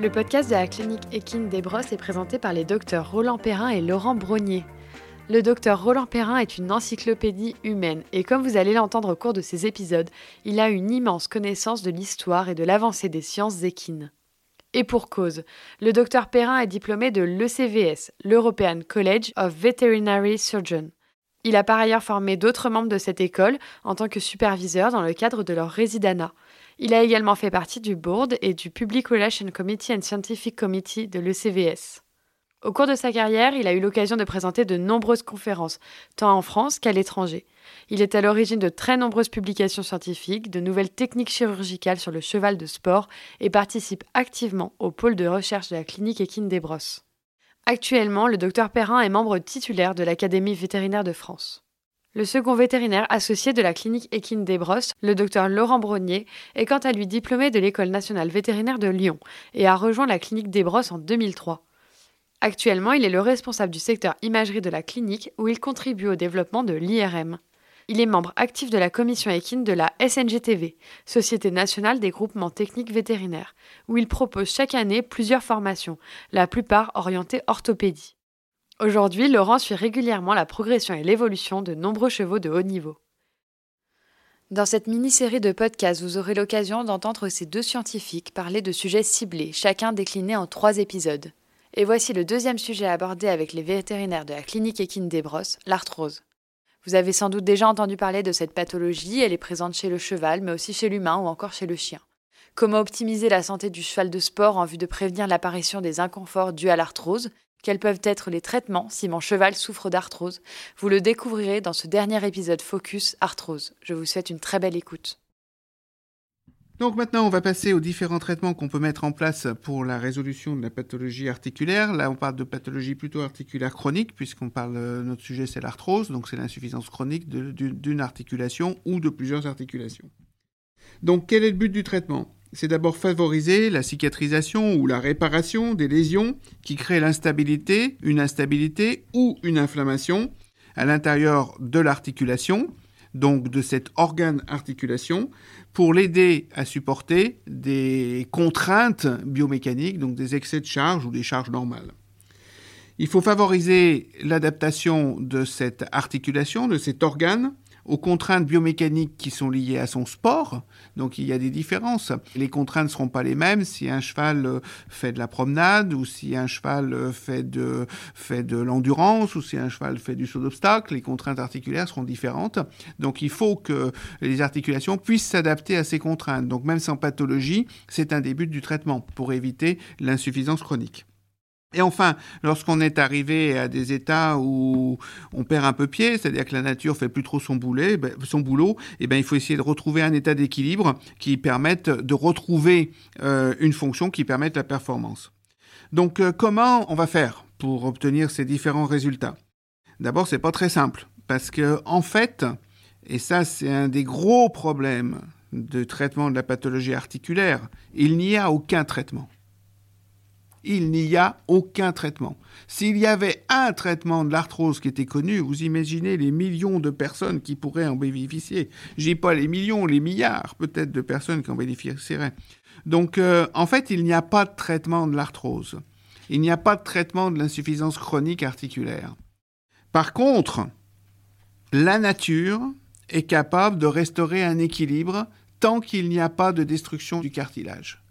Le podcast de la clinique Equine des Brosses est présenté par les docteurs Roland Perrin et Laurent Brognier. Le docteur Roland Perrin est une encyclopédie humaine et comme vous allez l'entendre au cours de ces épisodes, il a une immense connaissance de l'histoire et de l'avancée des sciences équines. Et pour cause, le docteur Perrin est diplômé de l'ECVS, l'European College of Veterinary Surgeons. Il a par ailleurs formé d'autres membres de cette école en tant que superviseur dans le cadre de leur résidana. Il a également fait partie du board et du Public Relations Committee and Scientific Committee de l'ECVS. Au cours de sa carrière, il a eu l'occasion de présenter de nombreuses conférences, tant en France qu'à l'étranger. Il est à l'origine de très nombreuses publications scientifiques, de nouvelles techniques chirurgicales sur le cheval de sport et participe activement au pôle de recherche de la clinique équine des Brosses. Actuellement, le docteur Perrin est membre titulaire de l'Académie vétérinaire de France. Le second vétérinaire associé de la clinique équine des Brosses, le docteur Laurent Brognier, est quant à lui diplômé de l'École nationale vétérinaire de Lyon et a rejoint la clinique des Brosses en 2003. Actuellement, il est le responsable du secteur imagerie de la clinique où il contribue au développement de l'IRM. Il est membre actif de la commission équine de la SNGTV, Société nationale des groupements techniques vétérinaires, où il propose chaque année plusieurs formations, la plupart orientées orthopédie. Aujourd'hui, Laurent suit régulièrement la progression et l'évolution de nombreux chevaux de haut niveau. Dans cette mini-série de podcasts, vous aurez l'occasion d'entendre ces deux scientifiques parler de sujets ciblés, chacun décliné en trois épisodes. Et voici le deuxième sujet abordé avec les vétérinaires de la clinique équine des Brosses, l'arthrose. Vous avez sans doute déjà entendu parler de cette pathologie, elle est présente chez le cheval, mais aussi chez l'humain ou encore chez le chien. Comment optimiser la santé du cheval de sport en vue de prévenir l'apparition des inconforts dus à l'arthrose? Quels peuvent être les traitements si mon cheval souffre d'arthrose? Vous le découvrirez dans ce dernier épisode Focus Arthrose. Je vous souhaite une très belle écoute. Donc maintenant, on va passer aux différents traitements qu'on peut mettre en place pour la résolution de la pathologie articulaire. Là, on parle de pathologie plutôt articulaire chronique, puisqu'on parle, euh, notre sujet c'est l'arthrose, donc c'est l'insuffisance chronique d'une articulation ou de plusieurs articulations. Donc quel est le but du traitement? C'est d'abord favoriser la cicatrisation ou la réparation des lésions qui créent l'instabilité, une instabilité ou une inflammation à l'intérieur de l'articulation, donc de cet organe articulation, pour l'aider à supporter des contraintes biomécaniques, donc des excès de charge ou des charges normales. Il faut favoriser l'adaptation de cette articulation, de cet organe, aux contraintes biomécaniques qui sont liées à son sport. Donc il y a des différences. Les contraintes ne seront pas les mêmes si un cheval euh, fait de la promenade ou si un cheval euh, fait de, l'endurance ou si un cheval fait du saut d'obstacle. Les contraintes articulaires seront différentes. Donc il faut que les articulations puissent s'adapter à ces contraintes. Donc même sans pathologie, c'est un début du traitement pour éviter l'insuffisance chronique. Et enfin, lorsqu'on est arrivé à des états où on perd un peu pied, c'est-à-dire que la nature fait plus trop son, ben, boulot, eh ben, il faut essayer de retrouver un état d'équilibre qui permette de retrouver euh, une fonction qui permette la performance. Donc, euh, comment on va faire pour obtenir ces différents résultats? D'abord, c'est pas très simple parce que en fait, et ça c'est un des gros problèmes de traitement de la pathologie articulaire, il n'y a aucun traitement il n'y a aucun traitement. S'il y avait un traitement de l'arthrose qui était connu, vous imaginez les millions de personnes qui pourraient en bénéficier. J'ai pas les millions, les milliards peut-être de personnes qui en bénéficieraient. Donc euh, en fait, il n'y a pas de traitement de l'arthrose. Il n'y a pas de traitement de l'insuffisance chronique articulaire. Par contre, la nature est capable de restaurer un équilibre tant qu'il n'y a pas de destruction du cartilage.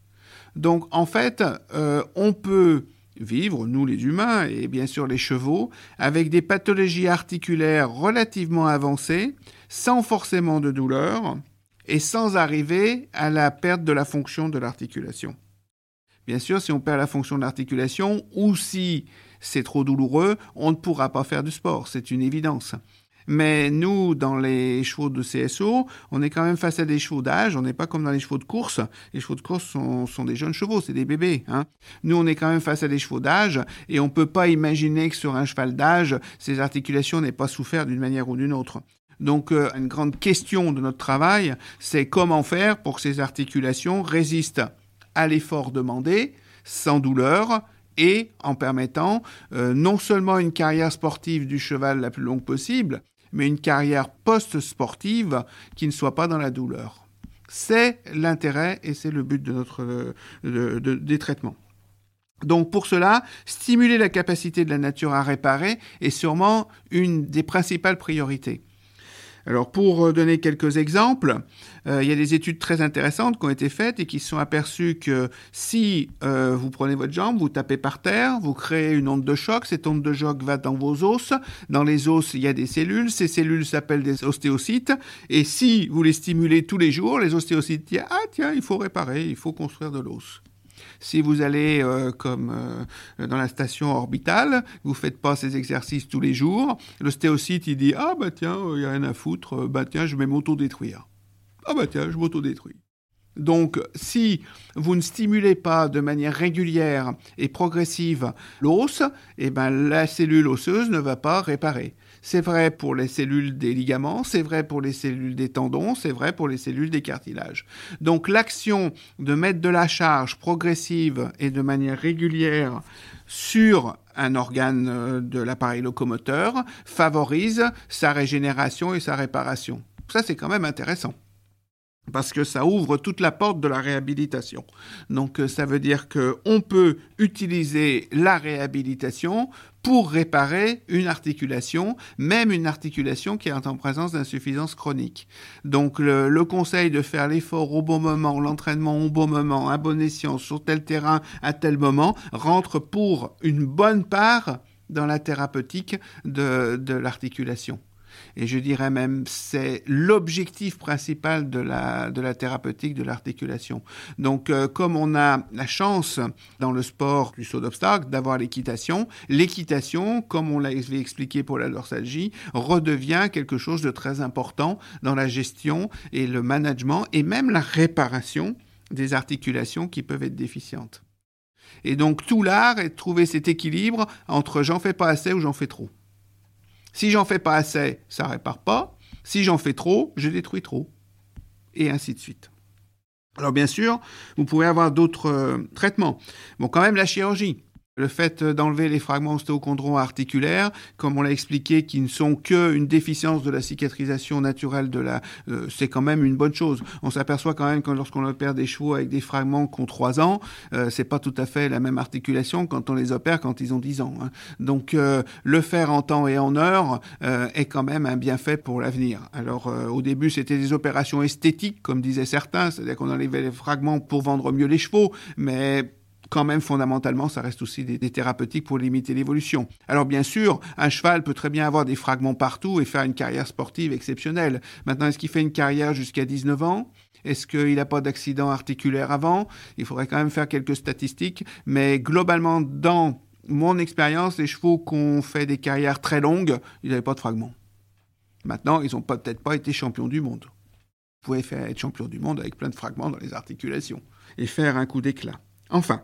Donc en fait, euh, on peut vivre, nous les humains et bien sûr les chevaux, avec des pathologies articulaires relativement avancées, sans forcément de douleur et sans arriver à la perte de la fonction de l'articulation. Bien sûr, si on perd la fonction de l'articulation ou si c'est trop douloureux, on ne pourra pas faire du sport, c'est une évidence. Mais nous, dans les chevaux de CSO, on est quand même face à des chevaux d'âge. On n'est pas comme dans les chevaux de course. Les chevaux de course sont, des jeunes chevaux, c'est des bébés. Hein. Nous, on est quand même face à des chevaux d'âge et on ne peut pas imaginer que sur un cheval d'âge, ces articulations n'aient pas souffert d'une manière ou d'une autre. Donc euh, une grande question de notre travail, c'est comment faire pour que ces articulations résistent à l'effort demandé sans douleur et en permettant euh, non seulement une carrière sportive du cheval la plus longue possible, mais une carrière post-sportive qui ne soit pas dans la douleur. C'est l'intérêt et c'est le but de notre, des traitements. Donc pour cela, stimuler la capacité de la nature à réparer est sûrement une des principales priorités. Alors pour euh, donner quelques exemples, euh, il y a des études très intéressantes qui ont été faites et qui se sont aperçues que si euh, vous prenez votre jambe, vous tapez par terre, vous créez une onde de choc, cette onde de choc va dans vos os, dans les os il y a des cellules, ces cellules s'appellent des ostéocytes, et si vous les stimulez tous les jours, les ostéocytes disent ah tiens il faut réparer, il faut construire de l'os. Si vous allez euh, comme euh, dans la station orbitale, vous faites pas ces exercices tous les jours, l'ostéocyte il dit ah bah tiens, il y a rien à foutre, bah tiens, je vais m'auto-détruire. Ah bah tiens, je m'auto-détruis. Donc, si vous ne stimulez pas de manière régulière et progressive l'os, eh ben, la cellule osseuse ne va pas réparer. C'est vrai pour les cellules des ligaments, c'est vrai pour les cellules des tendons, c'est vrai pour les cellules des cartilages. Donc l'action de mettre de la charge progressive et de manière régulière sur un organe euh, de l'appareil locomoteur favorise sa régénération et sa réparation. Ça, c'est quand même intéressant parce que ça ouvre toute la porte de la réhabilitation. Donc euh, ça veut dire qu'on peut utiliser la réhabilitation pour réparer une articulation, même une articulation qui est en présence d'insuffisance chronique. Donc le, conseil de faire l'effort au bon moment, l'entraînement au bon moment, à bon escient, sur tel terrain, à tel moment, rentre pour une bonne part dans la thérapeutique de l'articulation et je dirais même c'est l'objectif principal de la, de la thérapeutique de l'articulation. Donc euh, comme on a la chance dans le sport du saut d'obstacle d'avoir l'équitation, l'équitation, comme on l'avait expliqué pour la dorsalgie, redevient quelque chose de très important dans la gestion et le management et même la réparation des articulations qui peuvent être déficientes. Et donc tout l'art est de trouver cet équilibre entre j'en fais pas assez ou j'en fais trop. Si j'en fais pas assez, ça répare pas. Si j'en fais trop, je détruis trop. Et ainsi de suite. Alors bien sûr, vous pouvez avoir d'autres euh, traitements. Bon, quand même la chirurgie. Le fait d'enlever les fragments ostéochondrons articulaires, comme on l'a expliqué, qui ne sont qu'une déficience de la cicatrisation naturelle de la, euh, c'est quand même une bonne chose. On s'aperçoit quand même que lorsqu'on opère des chevaux avec des fragments qui ont 3 ans, euh, c'est pas tout à fait la même articulation quand on les opère quand ils ont 10 ans. Hein. Donc euh, le faire en temps et en heure euh, est quand même un bienfait pour l'avenir. Alors au début c'était des opérations esthétiques, comme disaient certains, c'est-à-dire qu'on enlevait les fragments pour vendre mieux les chevaux, mais quand même fondamentalement, ça reste aussi des, thérapeutiques pour limiter l'évolution. Alors bien sûr, un cheval peut très bien avoir des fragments partout et faire une carrière sportive exceptionnelle. Maintenant, est-ce qu'il fait une carrière jusqu'à 19 ans? Est-ce qu'il n'a pas d'accident articulaire avant? Il faudrait quand même faire quelques statistiques, mais globalement, dans mon expérience, les chevaux qui ont fait des carrières très longues, ils n'avaient pas de fragments. Maintenant, ils n'ont peut-être pas été champions du monde. Vous pouvez faire être champion du monde avec plein de fragments dans les articulations et faire un coup d'éclat. Enfin,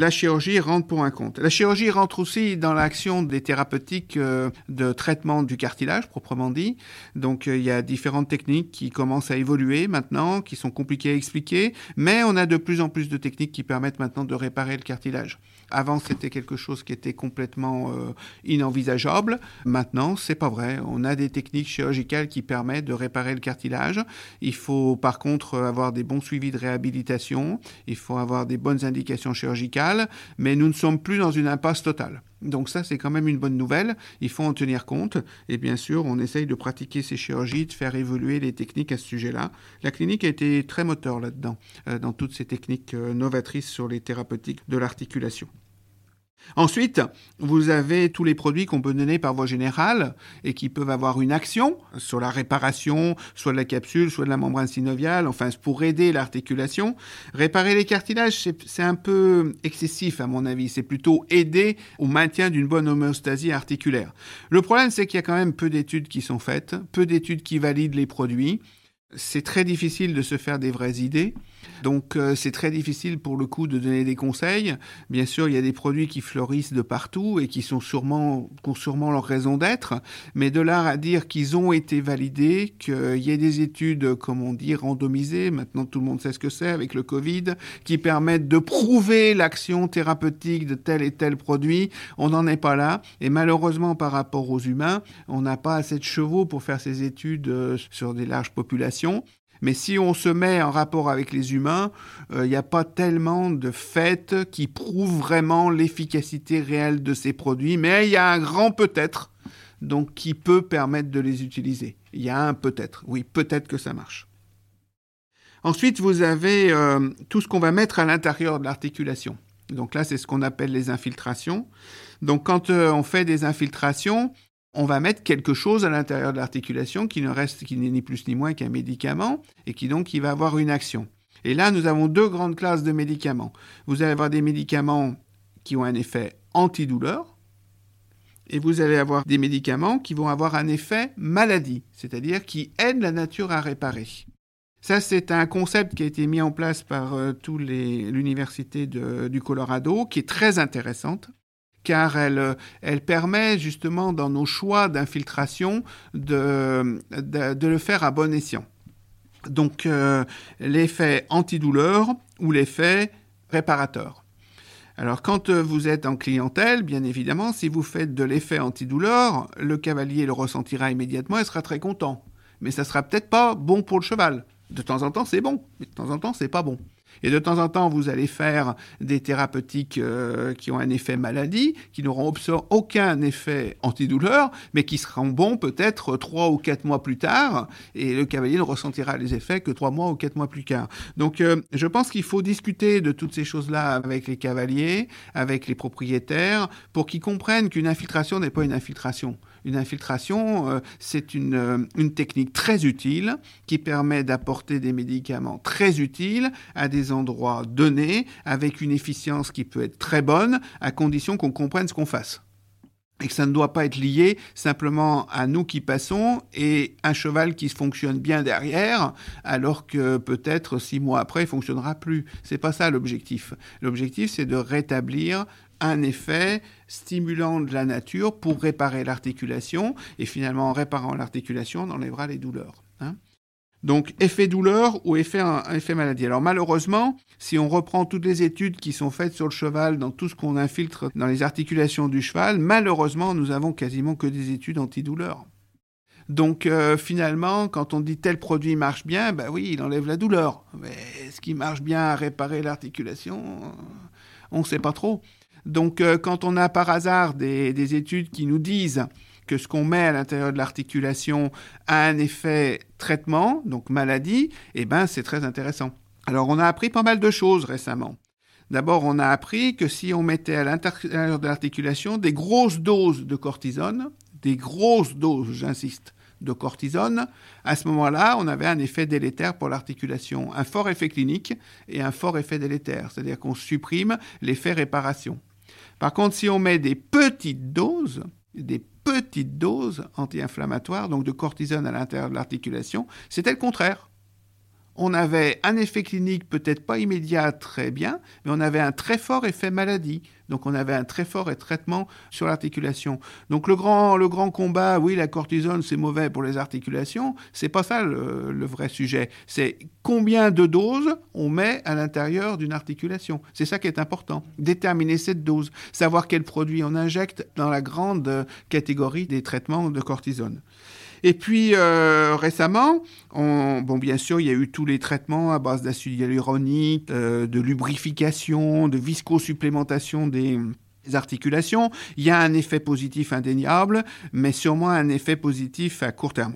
la chirurgie rentre pour un compte. La chirurgie rentre aussi dans l'action des thérapeutiques euh, de traitement du cartilage, proprement dit. Donc euh, il y a différentes techniques qui commencent à évoluer maintenant, qui sont compliquées à expliquer, mais on a de plus en plus de techniques qui permettent maintenant de réparer le cartilage. Avant, c'était quelque chose qui était complètement euh, inenvisageable. Maintenant, c'est pas vrai. On a des techniques chirurgicales qui permettent de réparer le cartilage. Il faut par contre avoir des bons suivis de réhabilitation. Il faut avoir des bonnes indications chirurgicales. Mais nous ne sommes plus dans une impasse totale. Donc ça, c'est quand même une bonne nouvelle. Il faut en tenir compte. Et bien sûr, on essaye de pratiquer ces chirurgies, de faire évoluer les techniques à ce sujet-là. La clinique a été très moteur là-dedans, euh, dans toutes ces techniques euh, novatrices sur les thérapeutiques de l'articulation. Ensuite, vous avez tous les produits qu'on peut donner par voie générale et qui peuvent avoir une action sur la réparation, soit de la capsule, soit de la membrane synoviale, enfin pour aider l'articulation. Réparer les cartilages, c'est un peu excessif à mon avis. C'est plutôt aider au maintien d'une bonne homéostasie articulaire. Le problème, c'est qu'il y a quand même peu d'études qui sont faites, peu d'études qui valident les produits. C'est très difficile de se faire des vraies idées. Donc euh, c'est très difficile pour le coup de donner des conseils. Bien sûr, il y a des produits qui fleurissent de partout et qui sont sûrement, ont sûrement leur raison d'être, mais de là à dire qu'ils ont été validés, qu'il y ait des études, comme on dit, randomisées, maintenant tout le monde sait ce que c'est avec le Covid, qui permettent de prouver l'action thérapeutique de tel et tel produit, on n'en est pas là. Et malheureusement, par rapport aux humains, on n'a pas assez de chevaux pour faire ces études euh, sur des larges populations. Mais si on se met en rapport avec les humains, il euh, n'y a pas tellement de faits qui prouvent vraiment l'efficacité réelle de ces produits, mais il y a un grand peut-être, donc qui peut permettre de les utiliser. Il y a un peut-être, oui, peut-être que ça marche. Ensuite, vous avez euh, tout ce qu'on va mettre à l'intérieur de l'articulation. Donc là, c'est ce qu'on appelle les infiltrations. Donc quand euh, on fait des infiltrations, on va mettre quelque chose à l'intérieur de l'articulation qui ne reste, qui n'est ni plus ni moins qu'un médicament et qui donc qui va avoir une action. Et là, nous avons deux grandes classes de médicaments. Vous allez avoir des médicaments qui ont un effet antidouleur et vous allez avoir des médicaments qui vont avoir un effet maladie, c'est-à-dire qui aident la nature à réparer. Ça, c'est un concept qui a été mis en place par euh, l'université du Colorado, qui est très intéressante car elle, elle permet justement dans nos choix d'infiltration de, de, le faire à bon escient. Donc euh, l'effet antidouleur ou l'effet réparateur. Alors quand euh, vous êtes en clientèle, bien évidemment, si vous faites de l'effet antidouleur, le cavalier le ressentira immédiatement et sera très content. Mais ça sera peut-être pas bon pour le cheval. De temps en temps, c'est bon, mais de temps en temps, c'est pas bon. Et de temps en temps, vous allez faire des thérapeutiques euh, qui ont un effet maladie, qui n'auront aucun effet antidouleur, mais qui seront bons peut-être trois ou quatre mois plus tard, et le cavalier ne ressentira les effets que trois mois ou quatre mois plus tard. Donc, euh, je pense qu'il faut discuter de toutes ces choses-là avec les cavaliers, avec les propriétaires, pour qu'ils comprennent qu'une infiltration n'est pas une infiltration. Une infiltration, euh, c'est une, une technique très utile qui permet d'apporter des médicaments très utiles à des endroits donnés avec une efficience qui peut être très bonne à condition qu'on comprenne ce qu'on fasse et que ça ne doit pas être lié simplement à nous qui passons et un cheval qui fonctionne bien derrière, alors que peut-être six mois après, il fonctionnera plus. C'est pas ça l'objectif. L'objectif, c'est de rétablir un effet stimulant de la nature pour réparer l'articulation, et finalement, en réparant l'articulation, on enlèvera les douleurs. Hein. Donc, effet douleur ou effet, maladie. Alors, malheureusement, si on reprend toutes les études qui sont faites sur le cheval, dans tout ce qu'on infiltre dans les articulations du cheval, malheureusement, nous avons quasiment que des études antidouleurs. Donc euh, finalement, quand on dit tel produit marche bien, ben oui, il enlève la douleur. Mais est-ce qu'il marche bien à réparer l'articulation? On ne sait pas trop. Donc euh, quand on a par hasard des, études qui nous disent que ce qu'on met à l'intérieur de l'articulation a un effet traitement, donc maladie, eh ben c'est très intéressant. Alors on a appris pas mal de choses récemment. D'abord, on a appris que si on mettait à l'intérieur de l'articulation des grosses doses de cortisone, des grosses doses, j'insiste, de cortisone, à ce moment-là, on avait un effet délétère pour l'articulation, un fort effet clinique et un fort effet délétère, c'est-à-dire qu'on supprime l'effet réparation. Par contre, si on met des petites doses, des petites doses anti-inflammatoires, donc de cortisone à l'intérieur de l'articulation, c'était le contraire on avait un effet clinique peut-être pas immédiat très bien, mais on avait un très fort effet maladie. Donc on avait un très fort traitement sur l'articulation. Donc le grand, le grand combat, oui, la cortisone c'est mauvais pour les articulations, c'est pas ça le, le vrai sujet. C'est combien de doses on met à l'intérieur d'une articulation. C'est ça qui est important. Déterminer cette dose, savoir quel produit on injecte dans la grande catégorie des traitements de cortisone. Et puis euh, récemment, bon, bien sûr, il y a eu tous les traitements à base d'acide hyaluronique, euh, de lubrification, de viscosupplémentation des articulations. Il y a un effet positif indéniable, mais sûrement un effet positif à court terme.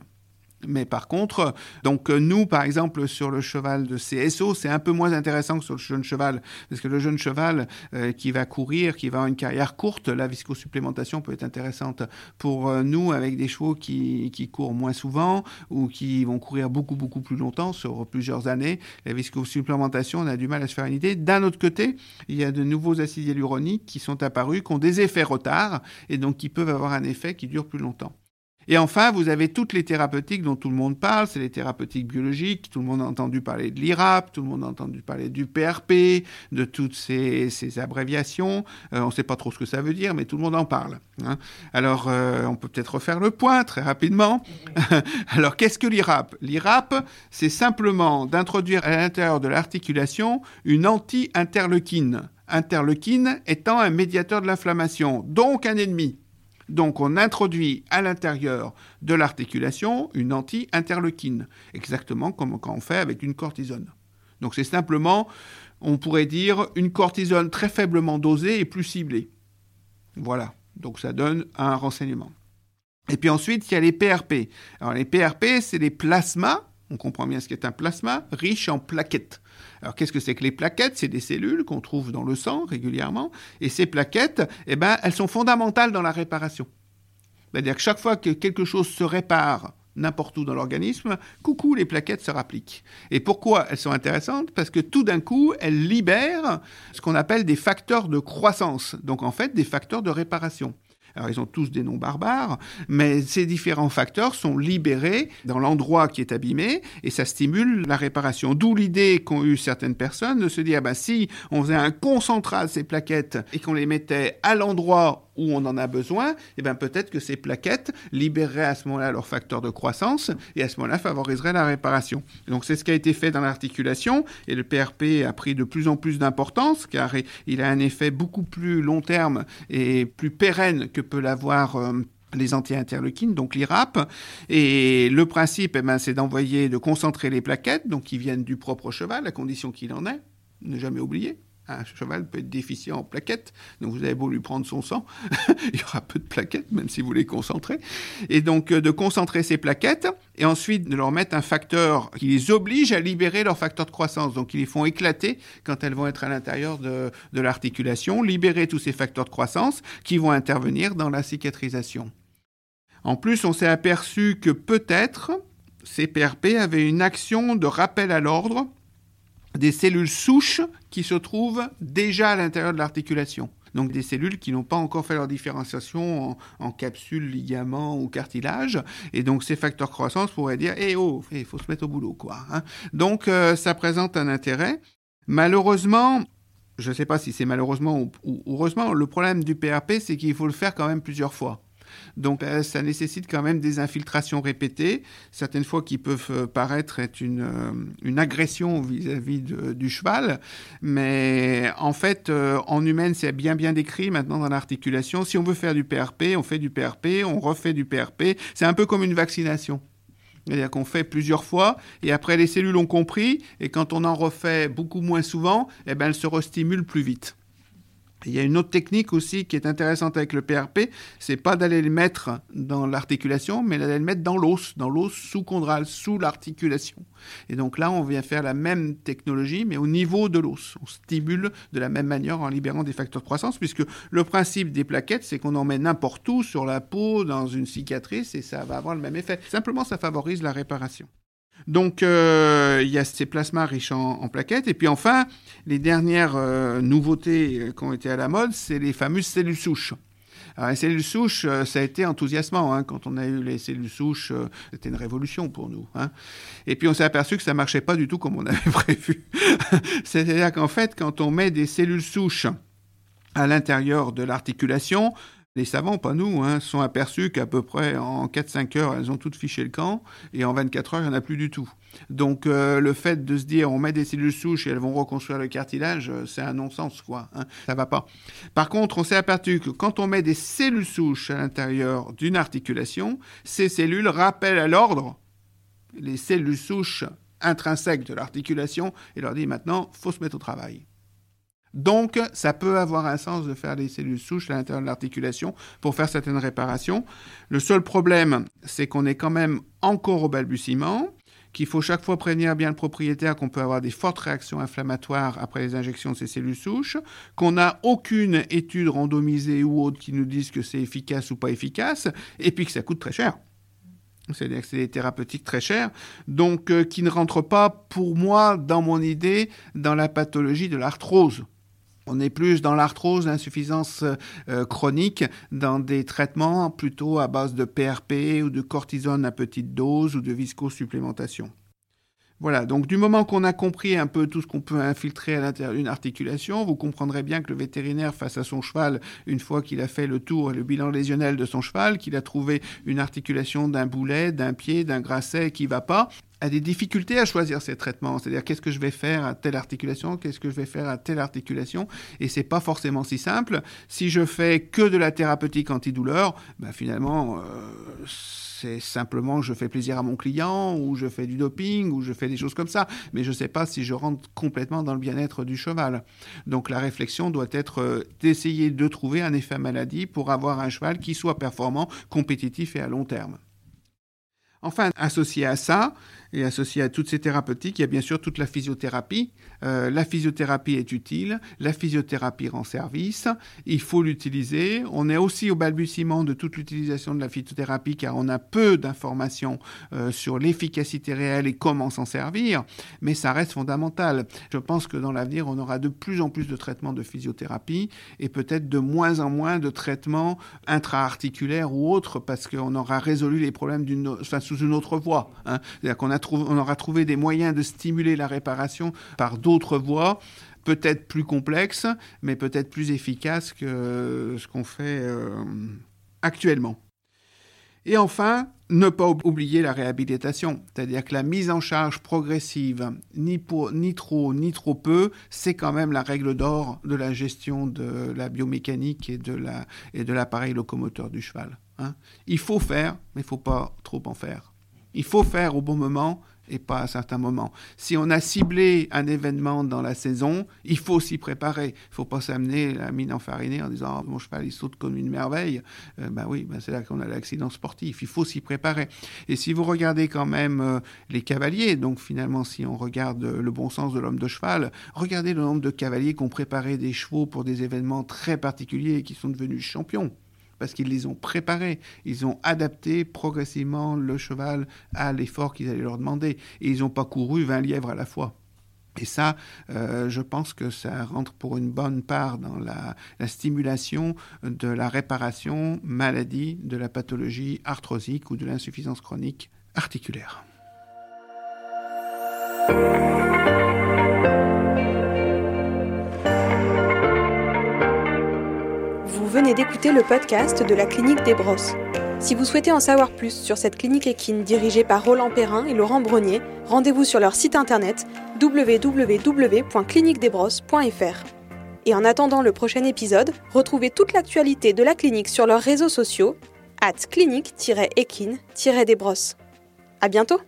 Mais par contre, donc euh, nous, par exemple, sur le cheval de CSO, c'est un peu moins intéressant que sur le jeune cheval, parce que le jeune cheval euh, qui va courir, qui va avoir une carrière courte, la viscosupplémentation peut être intéressante pour euh, nous avec des chevaux qui, qui, courent moins souvent ou qui vont courir beaucoup, beaucoup plus longtemps, sur plusieurs années. La viscosupplémentation, on a du mal à se faire une idée. D'un autre côté, il y a de nouveaux acides hyaluroniques qui sont apparus, qui ont des effets retard et donc qui peuvent avoir un effet qui dure plus longtemps. Et enfin, vous avez toutes les thérapeutiques dont tout le monde parle, c'est les thérapeutiques biologiques, tout le monde a entendu parler de l'IRAP, tout le monde a entendu parler du PRP, de toutes ces, abréviations. Euh, on ne sait pas trop ce que ça veut dire, mais tout le monde en parle. Hein. Alors, euh, on peut peut-être refaire le point très rapidement. Alors, qu'est-ce que l'IRAP L'IRAP, c'est simplement d'introduire à l'intérieur de l'articulation une anti-interleukine. Interleukine étant un médiateur de l'inflammation, donc un ennemi. Donc on introduit à l'intérieur de l'articulation une anti-interleukine, exactement comme quand on fait avec une cortisone. Donc c'est simplement, on pourrait dire, une cortisone très faiblement dosée et plus ciblée. Voilà, donc ça donne un renseignement. Et puis ensuite, il y a les PRP. Alors les PRP, c'est les plasmas, on comprend bien ce qu'est un plasma, riche en plaquettes. Alors qu'est-ce que c'est que les plaquettes? C'est des cellules qu'on trouve dans le sang régulièrement. Et ces plaquettes, eh ben, elles sont fondamentales dans la réparation. C'est-à-dire que chaque fois que quelque chose se répare n'importe où dans l'organisme, coucou, les plaquettes se rappliquent. Et pourquoi elles sont intéressantes? Parce que tout d'un coup, elles libèrent ce qu'on appelle des facteurs de croissance, donc en fait des facteurs de réparation. Alors ils ont tous des noms barbares, mais ces différents facteurs sont libérés dans l'endroit qui est abîmé et ça stimule la réparation. D'où l'idée qu'ont eu certaines personnes de se dire, ah ben, si on faisait un concentrat de ces plaquettes et qu'on les mettait à l'endroit où on en a besoin, eh bien peut-être que ces plaquettes libéreraient à ce moment-là leur facteur de croissance et à ce moment-là favoriseraient la réparation. Donc c'est ce qui a été fait dans l'articulation et le PRP a pris de plus en plus d'importance car il a un effet beaucoup plus long terme et plus pérenne que peut l'avoir euh, les anti-interleukines, donc l'IRAP. Et le principe, eh ben, c'est d'envoyer, de concentrer les plaquettes, donc qui viennent du propre cheval, à condition qu'il en ait, ne jamais oublier. Un cheval peut être déficient en plaquettes, donc vous avez beau lui prendre son sang, il y aura peu de plaquettes, même si vous les concentrez. Et donc euh, de concentrer ces plaquettes, et ensuite de leur mettre un facteur qui les oblige à libérer leur facteur de croissance. Donc ils les font éclater quand elles vont être à l'intérieur de, de l'articulation, libérer tous ces facteurs de croissance qui vont intervenir dans la cicatrisation. En plus, on s'est aperçu que peut-être ces PRP avaient une action de rappel à l'ordre des cellules souches qui se trouvent déjà à l'intérieur de l'articulation. Donc des cellules qui n'ont pas encore fait leur différenciation en, capsule, ligament ou cartilage. Et donc ces facteurs croissance pourraient dire Eh oh, il faut se mettre au boulot, quoi. Hein. Donc euh, ça présente un intérêt. Malheureusement, je ne sais pas si c'est malheureusement ou, heureusement, le problème du PRP, c'est qu'il faut le faire quand même plusieurs fois. Donc euh, ça nécessite quand même des infiltrations répétées, certaines fois qui peuvent euh, paraître être une, euh, une agression vis-à-vis du cheval, mais en fait en humaine c'est bien bien décrit maintenant dans l'articulation. Si on veut faire du PRP, on fait du PRP, on refait du PRP. C'est un peu comme une vaccination. C'est-à-dire qu'on fait plusieurs fois et après les cellules ont compris et quand on en refait beaucoup moins souvent, eh ben, elles se restimulent plus vite. Il y a une autre technique aussi qui est intéressante avec le PRP, c'est pas d'aller le mettre dans l'articulation, mais d'aller le mettre dans l'os, dans l'os sous-chondral, sous l'articulation. Et donc là, on vient faire la même technologie, mais au niveau de l'os. On stimule de la même manière en libérant des facteurs de croissance, puisque le principe des plaquettes, c'est qu'on en met n'importe où, sur la peau, dans une cicatrice, et ça va avoir le même effet. Simplement, ça favorise la réparation. Donc, euh, il y a ces plasmas riches en, plaquettes. Et puis enfin, les dernières euh, nouveautés euh, qui ont été à la mode, c'est les fameuses cellules souches. Alors, les cellules souches, ça a été enthousiasmant. Hein. Quand on a eu les cellules souches, c'était une révolution pour nous. Hein. Et puis on s'est aperçu que ça marchait pas du tout comme on avait prévu. C'est-à-dire qu'en fait, quand on met des cellules souches à l'intérieur de l'articulation, les savants, pas nous, hein, sont aperçus qu'à peu près en 4-5 heures, elles ont toutes fiché le camp, et en 24 heures, il n'y en a plus du tout. Donc euh, le fait de se dire on met des cellules souches et elles vont reconstruire le cartilage, euh, c'est un non-sens, quoi. Hein, ça va pas. Par contre, on s'est aperçu que quand on met des cellules souches à l'intérieur d'une articulation, ces cellules rappellent à l'ordre les cellules souches intrinsèques de l'articulation et leur dit maintenant, faut se mettre au travail. Donc, ça peut avoir un sens de faire des cellules souches à l'intérieur de l'articulation pour faire certaines réparations. Le seul problème, c'est qu'on est quand même encore au balbutiement, qu'il faut chaque fois prévenir bien le propriétaire qu'on peut avoir des fortes réactions inflammatoires après les injections de ces cellules souches, qu'on n'a aucune étude randomisée ou autre qui nous dise que c'est efficace ou pas efficace, et puis que ça coûte très cher. C'est-à-dire que c'est des thérapeutiques très chères, donc euh, qui ne rentrent pas, pour moi, dans mon idée, dans la pathologie de l'arthrose. On est plus dans l'arthrose, l'insuffisance euh, chronique, dans des traitements plutôt à base de PRP ou de cortisone à petite dose ou de viscosupplémentation. Voilà, donc du moment qu'on a compris un peu tout ce qu'on peut infiltrer à l'intérieur d'une articulation, vous comprendrez bien que le vétérinaire face à son cheval, une fois qu'il a fait le tour et le bilan lésionnel de son cheval, qu'il a trouvé une articulation d'un boulet, d'un pied, d'un grasset qui va pas, a des difficultés à choisir ses traitements. C'est-à-dire qu'est-ce que je vais faire à telle articulation, qu'est-ce que je vais faire à telle articulation, et c'est pas forcément si simple. Si je fais que de la thérapeutique antidouleur, ben finalement, euh, c'est simplement je fais plaisir à mon client, ou je fais du doping, ou je fais des choses comme ça, mais je ne sais pas si je rentre complètement dans le bien-être du cheval. Donc la réflexion doit être euh, d'essayer de trouver un effet maladie pour avoir un cheval qui soit performant, compétitif et à long terme. Enfin, associé à ça, et associé à toutes ces thérapeutiques, il y a bien sûr toute la physiothérapie. Euh, la physiothérapie est utile, la physiothérapie rend service, il faut l'utiliser. On est aussi au balbutiement de toute l'utilisation de la physiothérapie car on a peu d'informations euh, sur l'efficacité réelle et comment s'en servir, mais ça reste fondamental. Je pense que dans l'avenir, on aura de plus en plus de traitements de physiothérapie et peut-être de moins en moins de traitements intra-articulaires ou autres parce qu'on aura résolu les problèmes sous une autre voie. Hein. C'est-à-dire qu'on a on aura trouvé des moyens de stimuler la réparation par d'autres voies peut-être plus complexes, mais peut-être plus efficaces que ce qu'on fait euh, actuellement. Et enfin, ne pas oublier la réhabilitation, c'est-à-dire que la mise en charge progressive, ni, ni trop ni trop peu, c'est quand même la règle d'or de la gestion de la biomécanique et de l'appareil locomoteur du cheval. Hein. Il faut faire, mais il ne faut pas trop en faire. Il faut faire au bon moment et pas à certains moments. Si on a ciblé un événement dans la saison, il faut s'y préparer. Il ne faut pas s'amener la mine enfarinée en disant oh, mon cheval il saute comme une merveille. Euh, ben oui, ben c'est là qu'on a l'accident sportif. Il faut s'y préparer. Et si vous regardez quand même euh, les cavaliers, donc finalement si on regarde le bon sens de l'homme de cheval, regardez le nombre de cavaliers qui ont préparé des chevaux pour des événements très particuliers et qui sont devenus champions parce qu'ils les ont préparés. Ils ont adapté progressivement le cheval à l'effort qu'ils allaient leur demander. Et ils n'ont pas couru 20 lièvres à la fois. Et ça, euh, je pense que ça rentre pour une bonne part dans la, la, stimulation de la réparation maladie, de la pathologie arthrosique ou de l'insuffisance chronique articulaire. D'écouter le podcast de la clinique des Brosses. Si vous souhaitez en savoir plus sur cette clinique équine dirigée par Roland Perrin et Laurent Brognier, rendez-vous sur leur site internet www.cliniquedesbrosses.fr. Et en attendant le prochain épisode, retrouvez toute l'actualité de la clinique sur leurs réseaux sociaux, at clinique-équine-desbrosses. À bientôt!